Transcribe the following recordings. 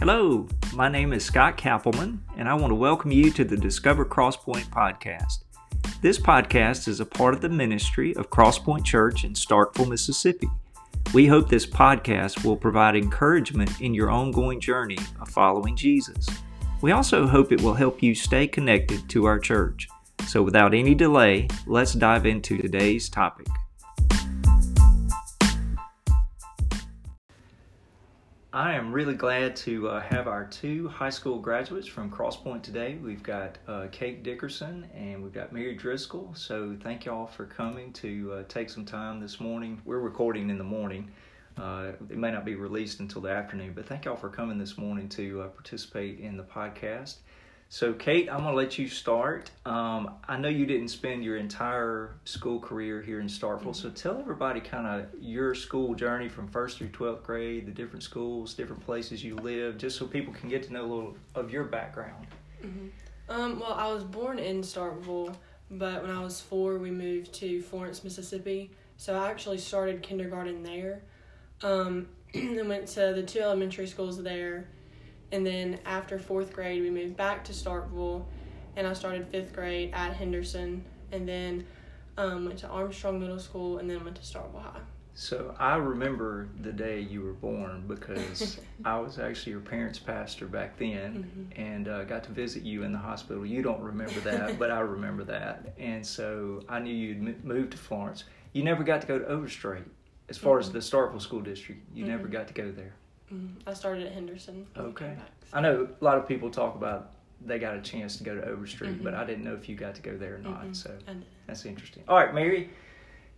Hello, my name is Scott Kappelman, and I want to welcome you to the Discover Crosspoint podcast. This podcast is a part of the ministry of Crosspoint Church in Starkville, Mississippi. We hope this podcast will provide encouragement in your ongoing journey of following Jesus. We also hope it will help you stay connected to our church. So, without any delay, let's dive into today's topic. I am really glad to uh, have our two high school graduates from Crosspoint today. We've got uh, Kate Dickerson and we've got Mary Driskill. So, thank y'all for coming to uh, take some time this morning. We're recording in the morning. Uh, it may not be released until the afternoon, but thank y'all for coming this morning to uh, participate in the podcast. So, Kate, I'm going to let you start. Um, I know you didn't spend your entire school career here in Starkville, mm-hmm. so tell everybody kind of your school journey from first through 12th grade, the different schools, different places you live, just so people can get to know a little of your background. Mm-hmm. Um, well, I was born in Starkville, but when I was four, we moved to Florence, Mississippi. So I actually started kindergarten there. Um, and went to the two elementary schools there and then after fourth grade, we moved back to Starkville, and I started fifth grade at Henderson, and then um, went to Armstrong Middle School, and then went to Starkville High. So I remember the day you were born because I was actually your parents' pastor back then, mm-hmm. and uh, got to visit you in the hospital. You don't remember that, but I remember that, and so I knew you'd moved to Florence. You never got to go to Overstreet as far mm-hmm. as the Starkville School District. You mm-hmm. never got to go there. Mm-hmm. I started at Henderson. Okay. I know a lot of people talk about they got a chance to go to Overstreet, mm-hmm. but I didn't know if you got to go there or not. Mm-hmm. So that's interesting. All right, Mary,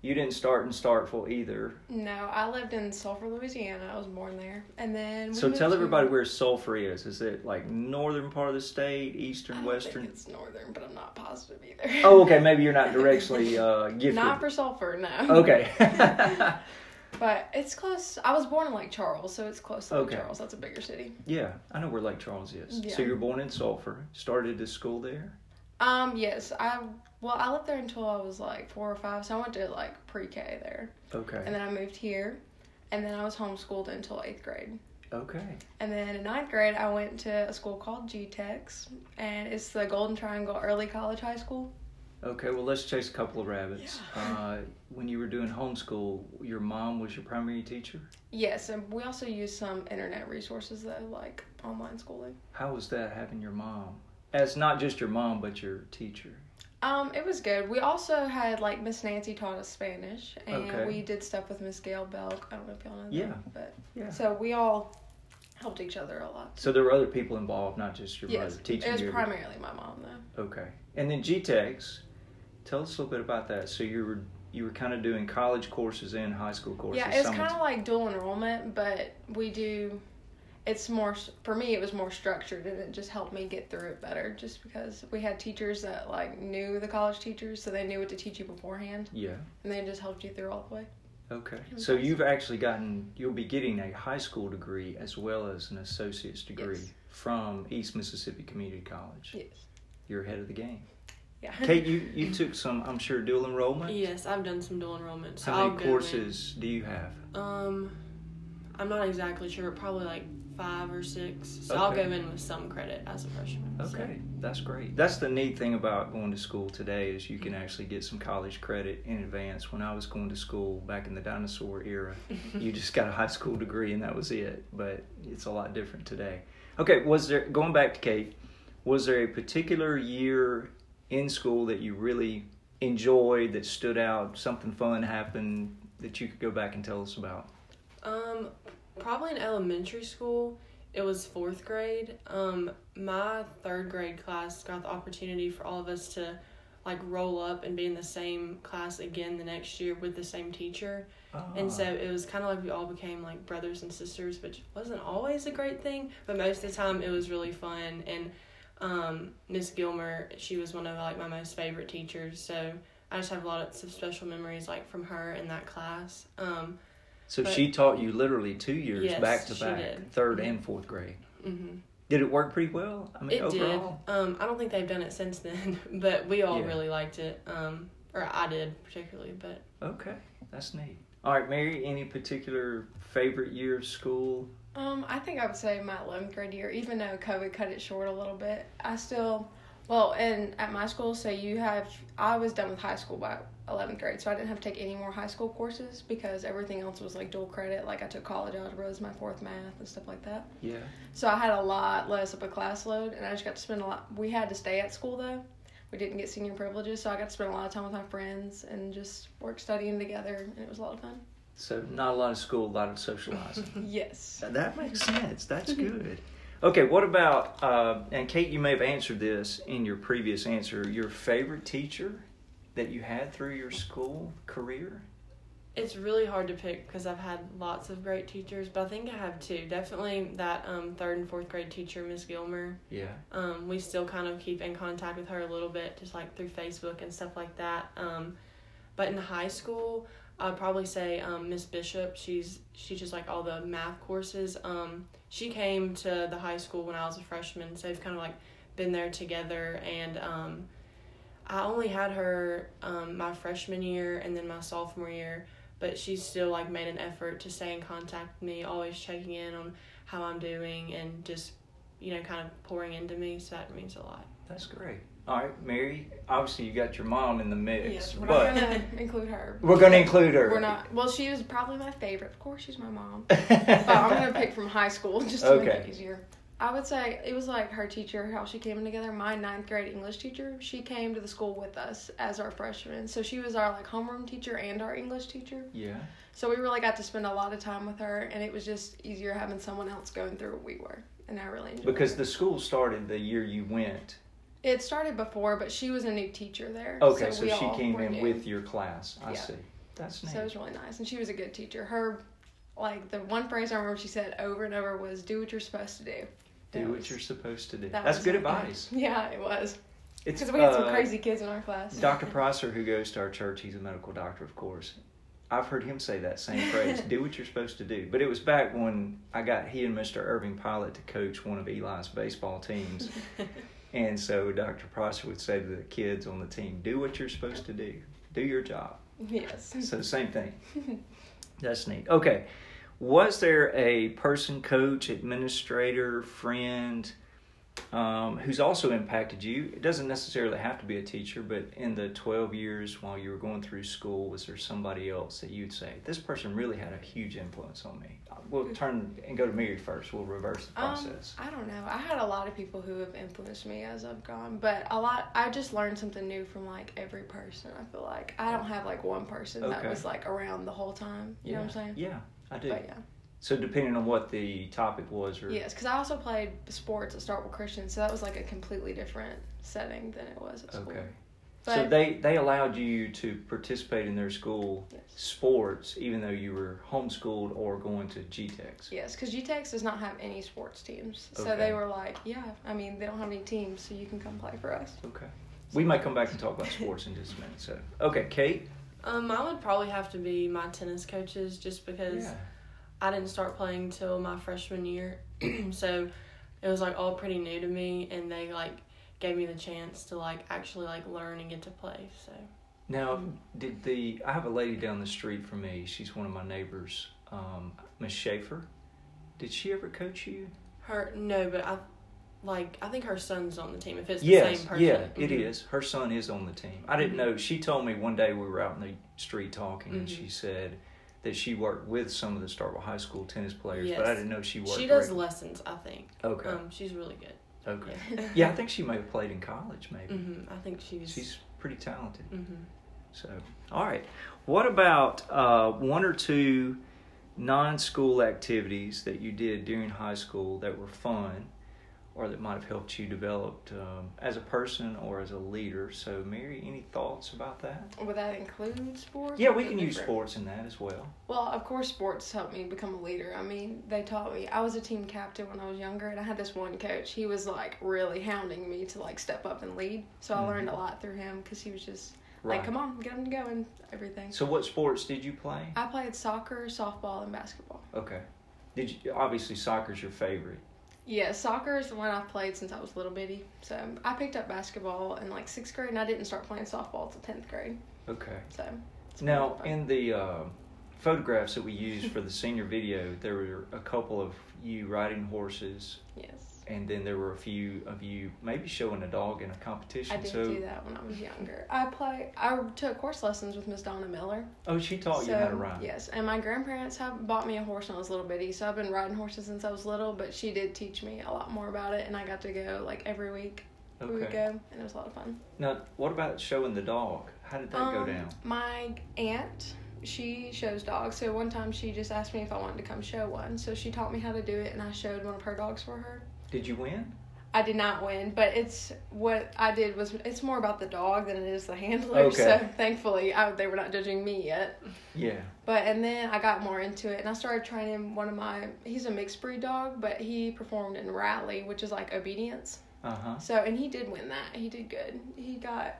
you didn't start in Starkville either. No, I lived in Sulphur, Louisiana. I was born there, and then. so tell everybody where Sulphur is. Is it like northern part of the state, eastern, western? it's northern, but I'm not positive either. oh, okay. Maybe you're not directly uh, gifted. Not for Sulphur, no. Okay. But it's close. I was born in Lake Charles, so it's close to okay. Lake Charles. That's a bigger city. Yeah, I know where Lake Charles is. Yeah. So you're born in Sulphur. Started to school there. Um. Yes. I well, I lived there until I was like four or five. So I went to like pre-K there. Okay. And then I moved here, and then I was homeschooled until eighth grade. Okay. And then in ninth grade, I went to a school called GTEX, and it's the Golden Triangle Early College High School. Okay, well, let's chase a couple of rabbits. Yeah. Uh, when you were doing homeschool, your mom was your primary teacher? Yes, and we also used some internet resources though, like online schooling. How was that having your mom? As not just your mom, but your teacher? Um, it was good. We also had like Miss Nancy taught us Spanish, and okay. we did stuff with Miss Gail Belk. I don't know if y'all know yeah. that, but yeah. So we all helped each other a lot. So there were other people involved, not just your yes, mother teaching. It was primarily my mom though. Okay, and then GTEX Tell us a little bit about that. So you were you were kind of doing college courses and high school courses. Yeah, it's kind of like dual enrollment, but we do. It's more for me. It was more structured, and it just helped me get through it better. Just because we had teachers that like knew the college teachers, so they knew what to teach you beforehand. Yeah. And they just helped you through all the way. Okay. So you've actually gotten you'll be getting a high school degree as well as an associate's degree yes. from East Mississippi Community College. Yes. You're ahead of the game. Yeah. Kate, you, you took some, I'm sure, dual enrollment. Yes, I've done some dual enrollment. So How many courses do you have? Um, I'm not exactly sure. Probably like five or six. So okay. I'll go in with some credit as a freshman. Okay, so. that's great. That's the neat thing about going to school today is you can actually get some college credit in advance. When I was going to school back in the dinosaur era, you just got a high school degree and that was it. But it's a lot different today. Okay, was there going back to Kate? Was there a particular year in school that you really enjoyed that stood out? Something fun happened that you could go back and tell us about? Um, probably in elementary school. It was fourth grade. Um, my third grade class got the opportunity for all of us to like roll up and be in the same class again the next year with the same teacher. And so it was kind of like we all became like brothers and sisters, which wasn't always a great thing, but most of the time it was really fun. And um, Miss Gilmer, she was one of like my most favorite teachers. So I just have a lot of special memories like from her in that class. Um, so but, she taught you literally two years yes, back to back, did. 3rd mm-hmm. and fourth grade. Mm-hmm. Did it work pretty well? I mean, it overall? did. Um, I don't think they've done it since then, but we all yeah. really liked it. Um, or I did particularly, but okay, that's neat. All right, Mary, any particular favorite year of school Um, I think I would say my 11th grade year, even though COVID cut it short a little bit, I still, well, and at my school, so you have, I was done with high school by 11th grade, so I didn't have to take any more high school courses because everything else was like dual credit. Like I took college algebra as my fourth math and stuff like that. Yeah. So I had a lot less of a class load, and I just got to spend a lot. We had to stay at school though. We didn't get senior privileges, so I got to spend a lot of time with my friends and just work studying together, and it was a lot of fun. So not a lot of school, a lot of socializing. Yes. that makes sense. That's good. Okay, what about uh, and Kate? You may have answered this in your previous answer. Your favorite teacher that you had through your school career? It's really hard to pick because I've had lots of great teachers, but I think I have two. Definitely that um, third and fourth grade teacher, Miss Gilmer. Yeah. Um, we still kind of keep in contact with her a little bit, just like through Facebook and stuff like that. Um, but in high school, I'd probably say um, Miss Bishop. She's she teaches like all the math courses. Um, she came to the high school when I was a freshman, so they've kind of like been there together. And um, I only had her um, my freshman year and then my sophomore year, but she still like made an effort to stay in contact with me, always checking in on how I'm doing and just you know kind of pouring into me. So that means a lot. That's great. All right, Mary. Obviously, you got your mom in the mix, Yes, we're but not gonna include her. we're going to include her. We're not. Well, she was probably my favorite. Of course, she's my mom. But I'm gonna pick from high school just to make it easier. I would say it was like her teacher, how she came in together. My ninth grade English teacher, she came to the school with us as our freshman. So she was our like homeroom teacher and our English teacher. yeah. So we really got to spend a lot of time with her, and it was just easier having someone else going through what we were. And I really enjoyed Because it. the school started the year you went. It started before, but she was a new teacher there. Okay, so, we she came in new. with your class. I Yeah. see. That's neat. So it was really nice, and she was a good teacher. Her, like the one phrase I remember she said over and over was "Do what you're supposed to do." Do That what was- you're supposed to do. that That's good thing. advice. Yeah, it was It's because we had some uh, crazy kids in our class. Dr. Prosser, who goes to our church, he's a medical doctor, of course. I've heard him say that same phrase, do what you're supposed to do. But it was back when I got he and Mr. Irving Pilot to coach one of Eli's baseball teams. And so Dr. Prosser would say to the kids on the team, do what you're supposed to do, do your job. Yes. So, same thing. That's neat. Okay. Was there a person, coach, administrator, friend um, who's also impacted you? It doesn't necessarily have to be a teacher, but in the 12 years while you were going through school, was there somebody else that you'd say, this person really had a huge influence on me? We'll turn and go to Mary first. We'll reverse the Um, process. I don't know. I had a lot of people who have influenced me as I've gone, but a lot. I just learned something new from like every person. I feel like I don't have like one person that was like around the whole time. You yeah. know what I'm saying? Yeah, I do. But yeah. So, depending on what the topic was, or Yes, because I also played sports at Starkville Christian, so that was like a completely different setting than it was at school. Okay. But so they they allowed you to participate in their school yes, sports, even though you were homeschooled or going to GTEX. yes, because GTEX does not have any sports teams, so Okay. they were like, yeah, I mean they don't have any teams, so you can come play for us. Okay. We might come back and talk about sports in just a minute. So, okay, Kate. Um, I would probably have to be my tennis coaches just because Yeah. I didn't start playing till my freshman year, so it was like all pretty new to me, and they like gave me the chance to like actually like learn and get to play. So Now, did the I have a lady down the street from me. She's one of my neighbors, um, Miss Schaefer. Did she ever coach you? her no, but I like I think her son's on the team. If it's the yes. same person, Yeah, it Mhm. is. Her son is on the team. I didn't Mhm. know. She told me one day we were out in the street talking, and Mhm. she said that she worked with some of the Starkville High School tennis players, but I didn't know she worked. She does reg- lessons, I think. Okay. Um, she's really good. okay. Yeah. Yeah, I think she may have played in college. Maybe hmm I think she's. she's pretty talented. hmm So, all right. What about uh, one or two non-school activities that you did during high school that were fun, or that might have helped you develop um, as a person or as a leader? So, Mary, any thoughts about that? Would that include sports? Yeah, we can use different? sports in that as well. Well, of course, sports helped me become a leader. I mean, they taught me. I was a team captain when I was younger, and I had this one coach. He was like really hounding me to like step up and lead. So I Mhm. learned a lot through him because he was just Right. like, "Come on, get them going, everything." So, what sports did you play? I played soccer, softball, and basketball. Okay. Did you obviously soccer's your favorite? Yeah, soccer is the one I've played since I was little bitty. So I picked up basketball in like sixth grade, and I didn't start playing softball till tenth grade. Okay. So Now, in the uh, photographs that we used for the senior video, there were a couple of you riding horses, Yes. And then there were a few of you maybe showing a dog in a competition. I did so, do that when I was younger. I play. I took horse lessons with Miss Donna Miller. oh, she taught you how to ride. Yes, and my grandparents have bought me a horse when I was a little bitty, so I've been riding horses since I was little. But she did teach me a lot more about it, and I got to go like every week. We would go, and it was a lot of fun. Now, what about showing the dog? How did that go Um, down? My aunt, she shows dogs. So one time she just asked me if I wanted to come show one. So she taught me how to do it, and I showed one of her dogs for her. Did you win? I did not win, but it's what I did was it's more about the dog than it is the handler. Okay. So thankfully, I, they were not judging me yet. Yeah. But and then I got more into it, and I started training one of my. He's a mixed breed dog, but he performed in rally, which is like obedience. Uh huh. So and he did win that. He did good. He got.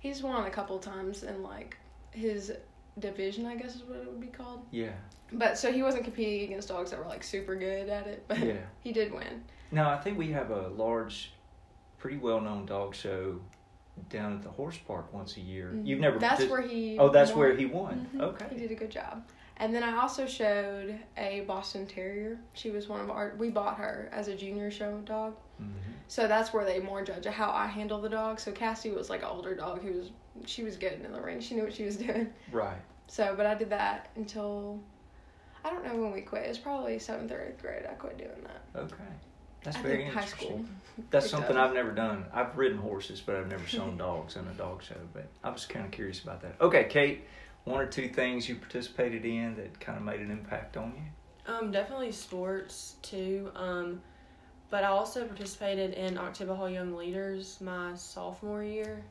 He's won a couple times in like his division, I guess is what it would be called. Yeah. But so he wasn't competing against dogs that were like super good at it, but Yeah. he did win. Now, I think we have a large, pretty well known dog show down at the horse park once a year. You've never. Mm-hmm. That's did- where he. Oh, that's won. where he won. Mhm. Okay. He did a good job. And then I also showed a Boston Terrier. She was one of our. We bought her as a junior show dog. hmm So that's where they more judge how I handle the dog. So Cassie was like an older dog who was she was good in the ring. She knew what she was doing. Right. So, but I did that until I don't know when we quit. It was probably seventh or eighth grade. I quit doing that. Okay. That's I very think high interesting. school. That's picked something up. I've never done. I've ridden horses, but I've never shown dogs in a dog show. But I was kind of curious about that. Okay, Kate, one or two things you participated in that kind of made an impact on you? Um, definitely sports too. Um, but I also participated in October Hall Young Leaders my sophomore year.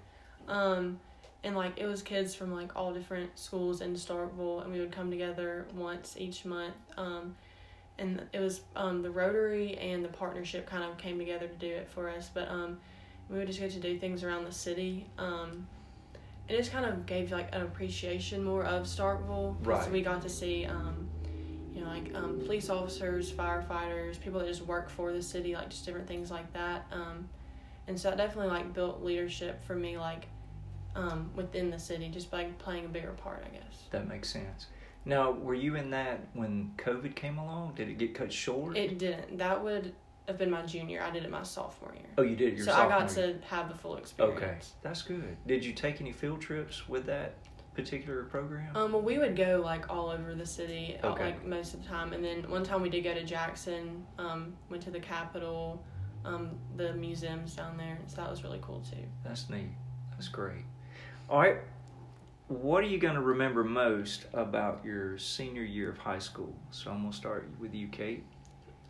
Um, and like it was kids from like all different schools in Starkville, and we would come together once each month. Um, and it was um, the Rotary and the partnership kind of came together to do it for us. But um, we would just get to do things around the city. Um, it just kind of gave like an appreciation more of Starkville because Right. we got to see um, you know like um, police officers, firefighters, people that just work for the city, like just different things like that. Um, and so that definitely like built leadership for me like um, within the city, just by playing a bigger part, I guess. That makes sense. Now, were you in that when COVID came along? Did it get cut short? It didn't. That would have been my junior. I did it my sophomore year. oh, you did. Your so I got year. to have the full experience. Okay, that's good. Did you take any field trips with that particular program? Um, well, we would go like all over the city, uh, Okay. like most of the time. And then one time we did go to Jackson. Um, went to the Capitol, um, the museums down there. So that was really cool too. That's neat. That's great. All right. What are you going to remember most about your senior year of high school? So I'm going to start with you, Kate.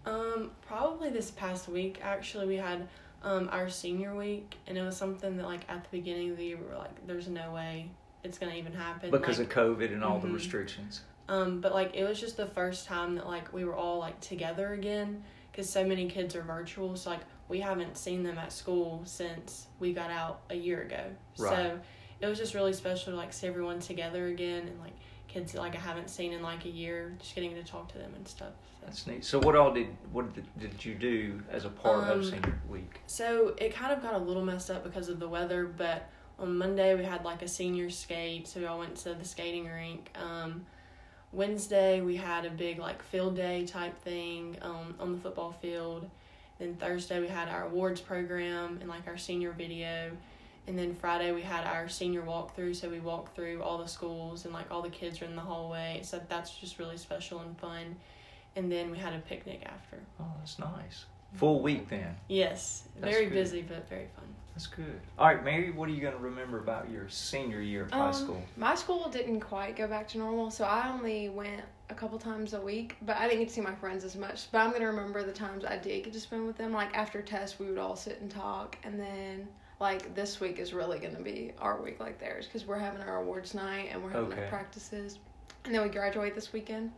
Um, probably this past week. Actually, we had um our senior week, and it was something that like at the beginning of the year we were like, "There's no way it's gonna even happen." Because like, of COVID and all the Mhm. restrictions. Um, but like it was just the first time that like we were all like together again because so many kids are virtual. So like we haven't seen them at school since we got out a year ago. Right. So it was just really special to like see everyone together again and like kids that like I haven't seen in like a year, just getting to talk to them and stuff. So. That's neat. So what all did what did, did you do as a part Um, of senior week? So it kind of got a little messed up because of the weather, but on Monday we had like a senior skate, so we all went to the skating rink. Um, Wednesday we had a big like field day type thing um, on the football field. Then Thursday we had our awards program and like our senior video. And then Friday we had our senior walkthrough, so we walked through all the schools and like all the kids were in the hallway. So that's just really special and fun. And then we had a picnic after. Oh, that's nice. Full week then. Yes, That's very good. busy but very fun. That's good. All right, Mary, what are you going to remember about your senior year of high Um, school? My school didn't quite go back to normal, so I only went a couple times a week, but I didn't get to see my friends as much. But I'm gonna remember the times I did get to spend with them. Like after tests, we would all sit and talk, and then like this week is really gonna be our week like theirs because we're having our awards night and we're having Okay. our practices, and then we graduate this weekend.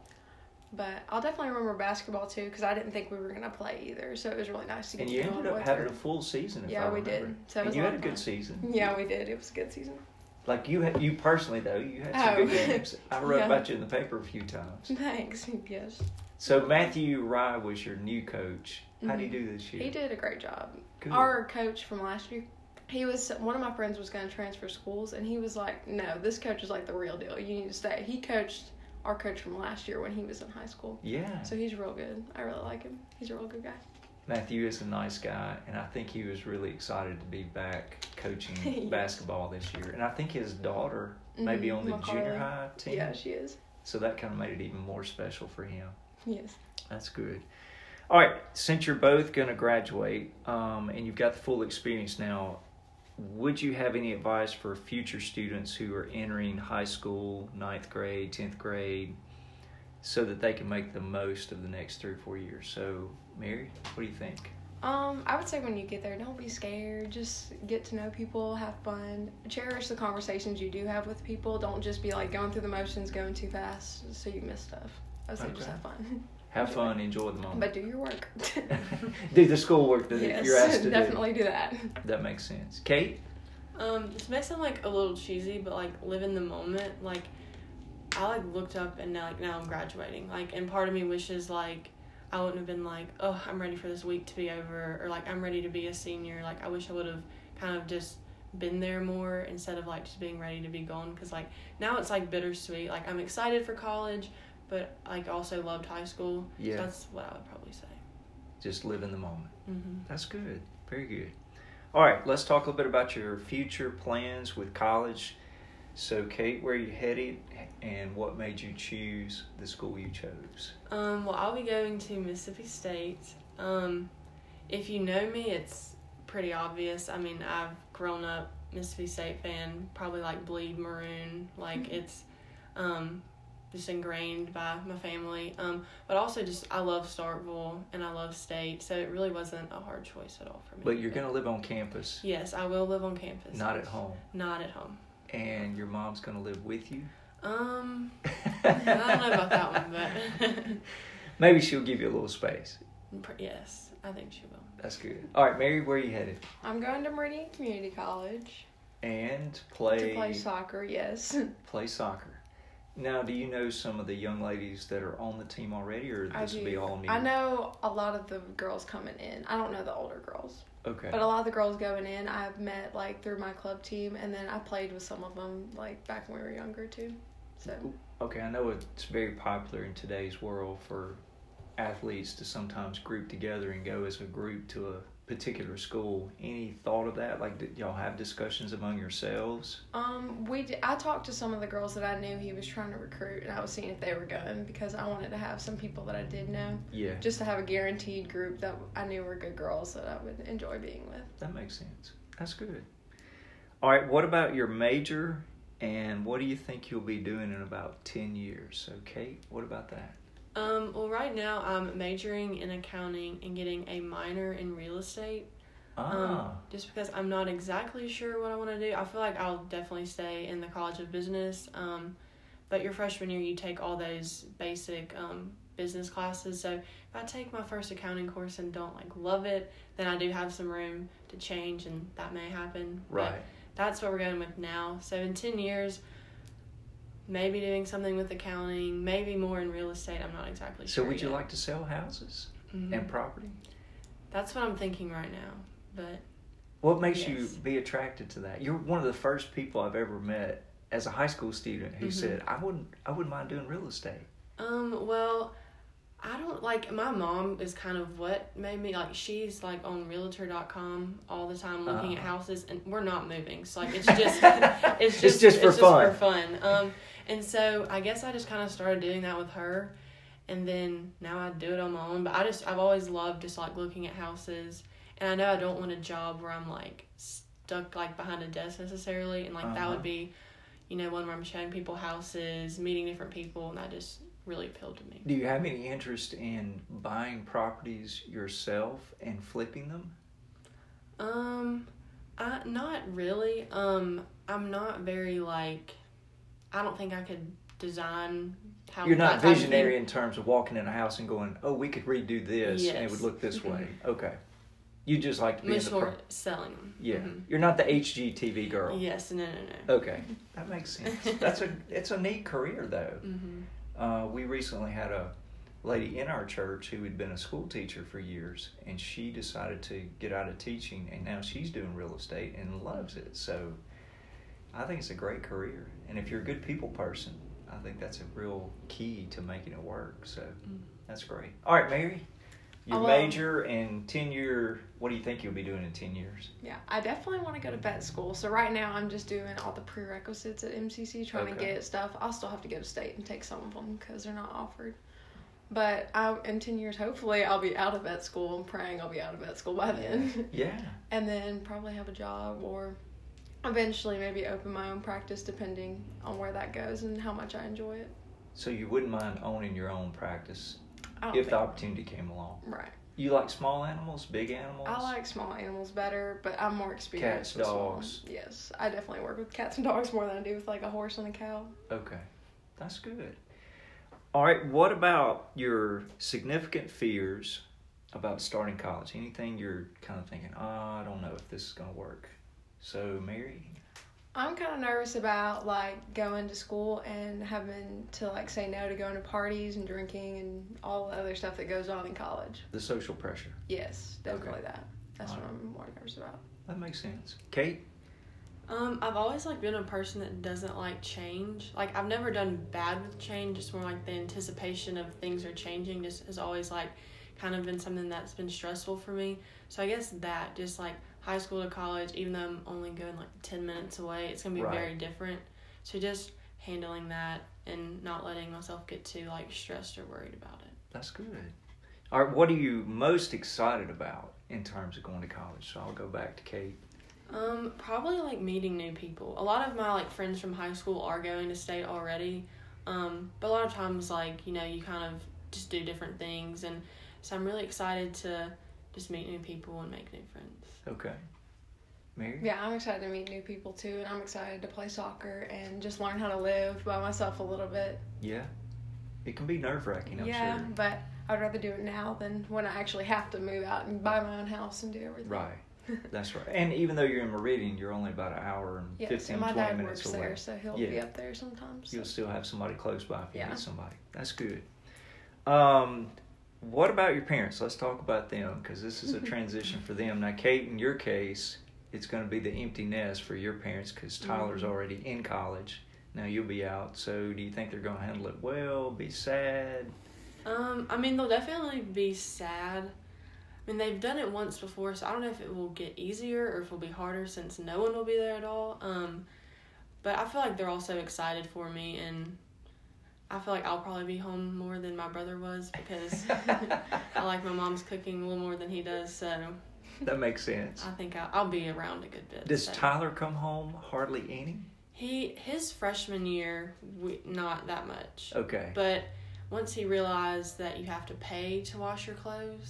But I'll definitely remember basketball too because I didn't think we were gonna play either, so it was really nice to get And you ended up having a full season. If Yeah, I we remember. did. So and you a had a good season. Yeah, we did. It was a good season. Like you, had, you personally though, you had some Oh. good games. I wrote Yeah. about you in the paper a few times. Thanks. Yes. So Matthew Rye was your new coach. How did he mm-hmm. do this year? He did a great job. Good. Our coach from last year, he was one of my friends was going to transfer schools, and he was like, "No, this coach is like the real deal. You need to stay." He coached our coach from last year when he was in high school. Yeah. So he's real good. I really like him. He's a real good guy. Matthew is a nice guy, and I think he was really excited to be back coaching basketball this year. And I think his daughter may be on the junior high team. Yeah, she is. So that kind of made it even more special for him. Yes. That's good. All right, since you're both going to graduate um, and you've got the full experience now, would you have any advice for future students who are entering high school, ninth grade, 10th grade, so that they can make the most of the next three or four years? So, Mary, what do you think? Um, I would say when you get there, don't be scared. Just get to know people, have fun, cherish the conversations you do have with people. Don't just be like going through the motions, going too fast, so you miss stuff. I would say just have fun, Have fun, enjoy the moment. but do your work. do the schoolwork that yes, you're asked to definitely do that. do. That makes sense. Kate? Um, this may sound like a little cheesy, but like live in the moment. Like I like looked up and now like now I'm graduating. Like and part of me wishes like I wouldn't have been like, oh, I'm ready for this week to be over, or like I'm ready to be a senior. Like I wish I would have kind of just been there more instead of like just being ready to be gone. Cause like now it's like bittersweet. Like I'm excited for college, but like also loved high school. Yeah. So that's what I would probably say. Just live in the moment. Mm-hmm. That's good. Very good. All right, let's talk a little bit about your future plans with college. So, Kate, where are you headed and what made you choose the school you chose? Um, well, I'll be going to Mississippi State. Um, if you know me, it's pretty obvious. I mean, I've grown up Mississippi State fan, probably like bleed maroon. Like it's um, just ingrained by my family. Um, but also just I love Starkville and I love State, so it really wasn't a hard choice at all for me. But you're going to live on campus, Yes, I will live on campus. not at home. Not at home. And your mom's going to live with you? Um, I don't know about that one, but Maybe she'll give you a little space. yes, I think she will. That's good. All right, Mary, where are you headed? I'm going to Meridian Community College And to play play soccer. Yes. play soccer. Now, do you know some of the young ladies that are on the team already, or this will be all new? I know a lot of the girls coming in. I don't know the older girls. Okay. But a lot of the girls going in, I've met like through my club team, and then I played with some of them like back when we were younger too. So Okay, I know it's very popular in today's world for athletes to sometimes group together and go as a group to a particular school. Any thought of that? Like, did y'all have discussions among yourselves? um, we d- I talked to some of the girls that I knew he was trying to recruit, and I was seeing if they were going because I wanted to have some people that I did know, Yeah, just to have a guaranteed group that I knew were good girls that I would enjoy being with. that makes sense. That's good. All right, what about your major and what do you think you'll be doing in about 10 years? So, Kate, what about that? Um, well, right now I'm majoring in accounting and getting a minor in real estate. Ah, Um, just because I'm not exactly sure what I want to do. I feel like I'll definitely stay in the College of Business. Um, but your freshman year, you take all those basic um, business classes. So if I take my first accounting course and don't like love it, then I do have some room to change, and that may happen. But right. that's what we're going with now. So in 10 years, maybe doing something with accounting, maybe more in real estate. I'm not exactly So, sure. So, would you yet. like to sell houses Mhm. and property? That's what I'm thinking right now. But What makes you be attracted to that? You're one of the first people I've ever met as a high school student who Mhm. said, "I wouldn't, I wouldn't mind doing real estate." um, well, I don't like my mom is kind of what made me like she's like on realtor.com all the time looking at Uh-huh. houses and we're not moving. So like it's just it's just just for it's fun. Just for fun. Um and so I guess I just kind of started doing that with her and then now I do it on my own, but I just I've always loved just like looking at houses and I know I don't want a job where I'm like stuck like behind a desk necessarily and like that Uh-huh. would be you know one where I'm showing people houses, meeting different people and that just really appealed to me. Do you have any interest in buying properties yourself and flipping them? Um, I not really. Um, I'm not very like. I don't think I could design how. You're not that type of visionary in terms of walking in a house and going, "Oh, we could redo this and it would look this way." Okay, you just like to be in the more pro- selling them. yeah. Mhm. You're not the HGTV girl. Yes. No. No. No. Okay, that makes sense. That's a it's a neat career though. Mm-hmm. Uh, we recently had a lady in our church who had been a school teacher for years, and she decided to get out of teaching, and now she's doing real estate and loves it. So I think it's a great career, and if you're a good people person, I think that's a real key to making it work. So Mm. that's great. All right, Mary, your I love- major and tenure. What do you think you'll be doing in ten years? Yeah, I definitely want to go to vet school. So right now I'm just doing all the prerequisites at MCC, trying to get stuff. I'll still have to go to state and take some of them because they're not offered. But I, in ten years, hopefully, I'll be out of vet school. I'm praying I'll be out of vet school by then, Yeah. and then probably have a job or eventually maybe open my own practice, depending on where that goes and how much I enjoy it. So you wouldn't mind owning your own practice if the opportunity came along. right. You like small animals, big animals? I like small animals better, but I'm more experienced Cats, with small dogs. ones. Yes, I definitely work with cats and dogs more than I do with like a horse and a cow. Okay, that's good. All right, what about your significant fears about starting college? Anything you're kind of thinking, oh, I don't know if this is going to work? So, Mary, I'm kind of nervous about like going to school and having to like say no to going to parties and drinking and all the other stuff that goes on in college. the social pressure. Yes, definitely that. That's what Alright. I'm more nervous about. That makes sense. Kate? Um, I've always like been a person that doesn't like change. Like I've never done bad with change. Just more like the anticipation of things are changing. Just has always like kind of been something that's been stressful for me. So I guess that just like high school to college, even though I'm only going like ten minutes away, it's gonna be Right. very different. So just handling that and not letting myself get too like stressed or worried about it. That's good. All right, what are you most excited about in terms of going to college? So I'll go back to Kate. Um, probably like meeting new people. A lot of my like friends from high school are going to state already. Um, but a lot of times like, you know, you kind of just do different things and so I'm really excited to just meet new people and make new friends. Okay. Mary? Yeah, I'm excited to meet new people too, and I'm excited to play soccer and just learn how to live by myself a little bit. Yeah. It can be nerve wracking, I'm yeah, sure. but I'd rather do it now than when I actually have to move out and buy my own house and do everything. Right. That's right. And even though you're in Meridian, you're only about an hour and Yes, 15, and my 20 dad minutes works away. there, so he'll be up there sometimes. You'll still have somebody close by if you Yeah. need somebody. That's good. Um, what about your parents? Let's talk about them because this is a transition for them. Now, Kate, in your case, it's going to be the empty nest for your parents because Tyler's Mhm. already in college. Now you'll be out. So, do you think they're going to handle it well? Be sad? Um, I mean, they'll definitely be sad. I mean, they've done it once before, so I don't know if it will get easier or if it'll be harder since no one will be there at all. Um, but I feel like they're also excited for me, and I feel like I'll probably be home more than my brother was because I like my mom's cooking a little more than he does. So That makes sense. I think I'll, I'll be around a good bit. Does so. Tyler come home hardly any? He his freshman year, we, not that much. Okay. But once he realized that you have to pay to wash your clothes,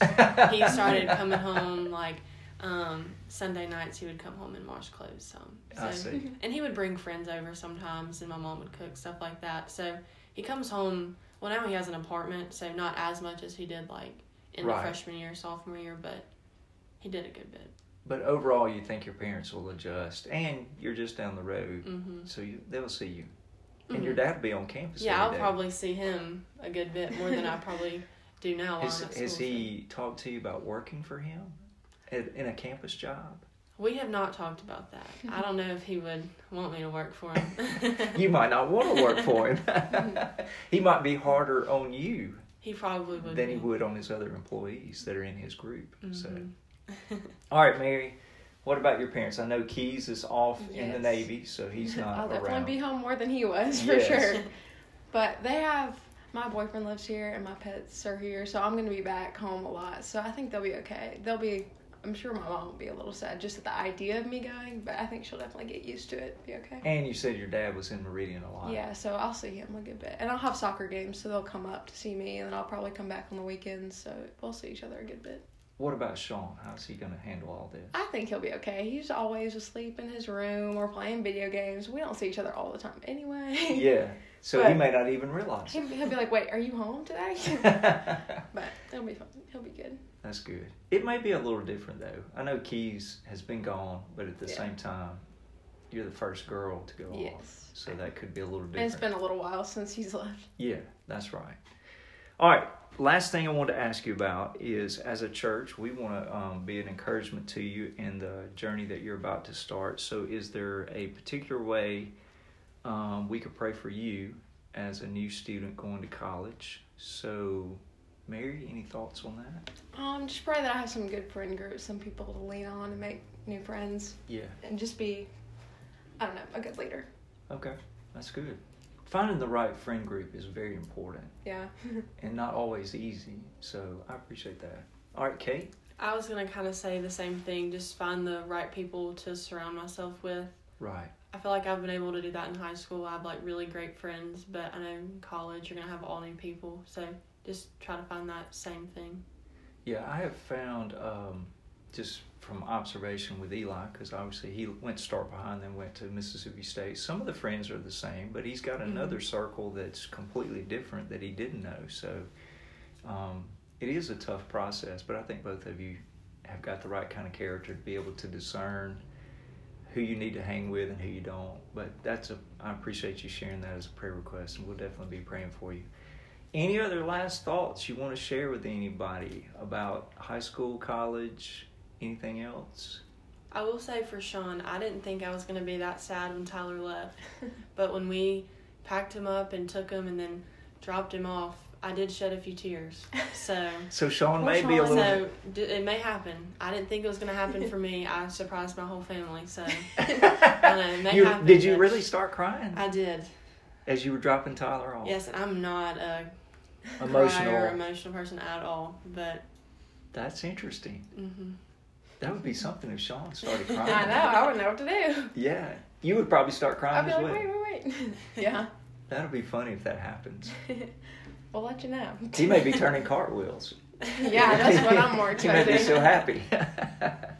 he started coming home like um, Sunday nights. He would come home and wash clothes some. So, I see. And he would bring friends over sometimes, and my mom would cook stuff like that. So he comes home. Well, now he has an apartment, so not as much as he did like in Right. the freshman year, sophomore year, but he did a good bit. But overall, you think your parents will adjust, and you're just down the road, hmm so you, they'll see you. And your dad will be on campus. Yeah, I'll day. probably see him a good bit more than I probably do now. Has, has he talked to you about working for him at, in a campus job? We have not talked about that. I don't know if he would want me to work for him. You might not want to work for him. he might be harder on you he probably would. than be. he would on his other employees that are in his group. So, Mhm. all right, Mary. What about your parents? I know Keys is off in the Navy, so he's not I'll definitely around. be home more than he was for Yes. sure. But they have my boyfriend lives here and my pets are here, so I'm gonna be back home a lot. So I think they'll be okay. They'll be. I'm sure my mom will be a little sad just at the idea of me going, but I think she'll definitely get used to it. Be okay. And you said your dad was in Meridian a lot. Yeah, so I'll see him a good bit, and I'll have soccer games, so they'll come up to see me, and then I'll probably come back on the weekends, so we'll see each other a good bit. What about Sean? How's he going to handle all this? I think he'll be okay. He's always asleep in his room or playing video games. We don't see each other all the time anyway. yeah. So he may not even realize. He'll, he'll be like, "Wait, are you home today?" but it'll be fun. He'll be good. That's good. It may be a little different though. I know Keys has been gone, but at the Yeah. same time, you're the first girl to go off, so that could be a little And different. it's been a little while since he's left. Yeah, that's right. All right. Last thing I want to ask you about is as a church, we want to um, be an encouragement to you in the journey that you're about to start. So, is there a particular way um, we could pray for you as a new student going to college. So, Mary, any thoughts on that? Um, just pray that I have some good friend groups, some people to lean on and make new friends, Yeah. and just be, I don't know, a good leader. Okay, that's good. Finding the right friend group is very important Yeah. and not always easy. So, I appreciate that. All right, Kate. I was gonna kind of say the same thing. Just find the right people to surround myself with. Right. I feel like I've been able to do that in high school. I have like really great friends, but I know in college you're gonna have all new people. So just try to find that same thing. Yeah, I have found um, just from observation with Eli, because obviously he went to start behind, then went to Mississippi State. Some of the friends are the same, but he's got another Mhm. circle that's completely different that he didn't know. So um, it is a tough process, but I think both of you have got the right kind of character to be able to discern who you need to hang with and who you don't. But that's a I appreciate you sharing that as a prayer request, and we'll definitely be praying for you. Any other last thoughts you want to share with anybody about high school, college, anything else? I will say for Sean, I didn't think I was gonna be that sad when Tyler left, but when we packed him up and took him and then dropped him off, I did shed a few tears. So. So Sean Poor may be a Sean. little. So d- it may happen. I didn't think it was going to happen for me. I surprised my whole family. So know, it may You- happen, did you really start crying I did. as you were dropping Tyler off? Yes, I'm not a Emotional. crier or emotional person at all. But That's interesting. hmm That would be something if Sean started crying. I know. I wouldn't know what to do. Yeah, you would probably start I'd crying be as like, well. wait, wait, wait. yeah. That'll be funny if that happens. we'll let you know. He may be turning cartwheels. Yeah, that's what I'm more he may be so happy.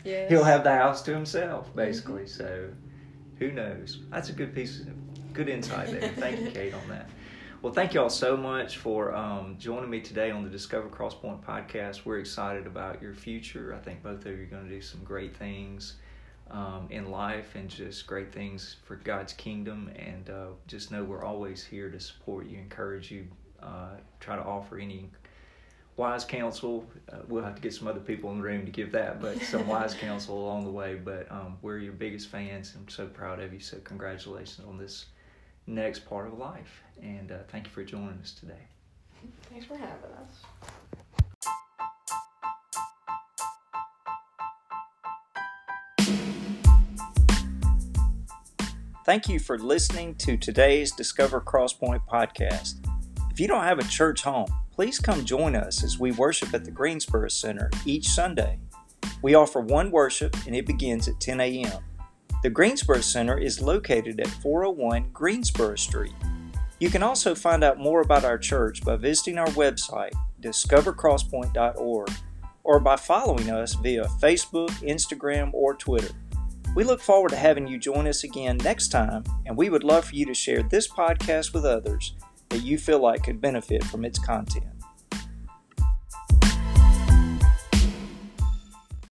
Yes. He'll have the house to himself, Mm-hmm. basically. So, who knows? That's a good piece of good insight there. Thank you, Kate, on that. Well, thank you all so much for um, joining me today on the Discover Crosspoint podcast. We're excited about your future. I think both of you are going to do some great things um, in life and just great things for God's kingdom. And uh, just know we're always here to support you, encourage you, uh, try to offer any wise counsel. Uh, we'll have to get some other people in the room to give that, but some wise counsel along the way. But um, we're your biggest fans. I'm so proud of you. So congratulations on this next part of life, and uh, thank you for joining us today. Thanks for having us. Thank you for listening to today's Discover Crosspoint podcast. If you don't have a church home, please come join us as we worship at the Greensboro Center each Sunday. We offer one worship and it begins at 10 a.m. The Greensboro Center is located at 401 Greensboro Street. You can also find out more about our church by visiting our website, discovercrosspoint.org, or by following us via Facebook, Instagram, or Twitter. We look forward to having you join us again next time, and we would love for you to share this podcast with others that you feel like could benefit from its content.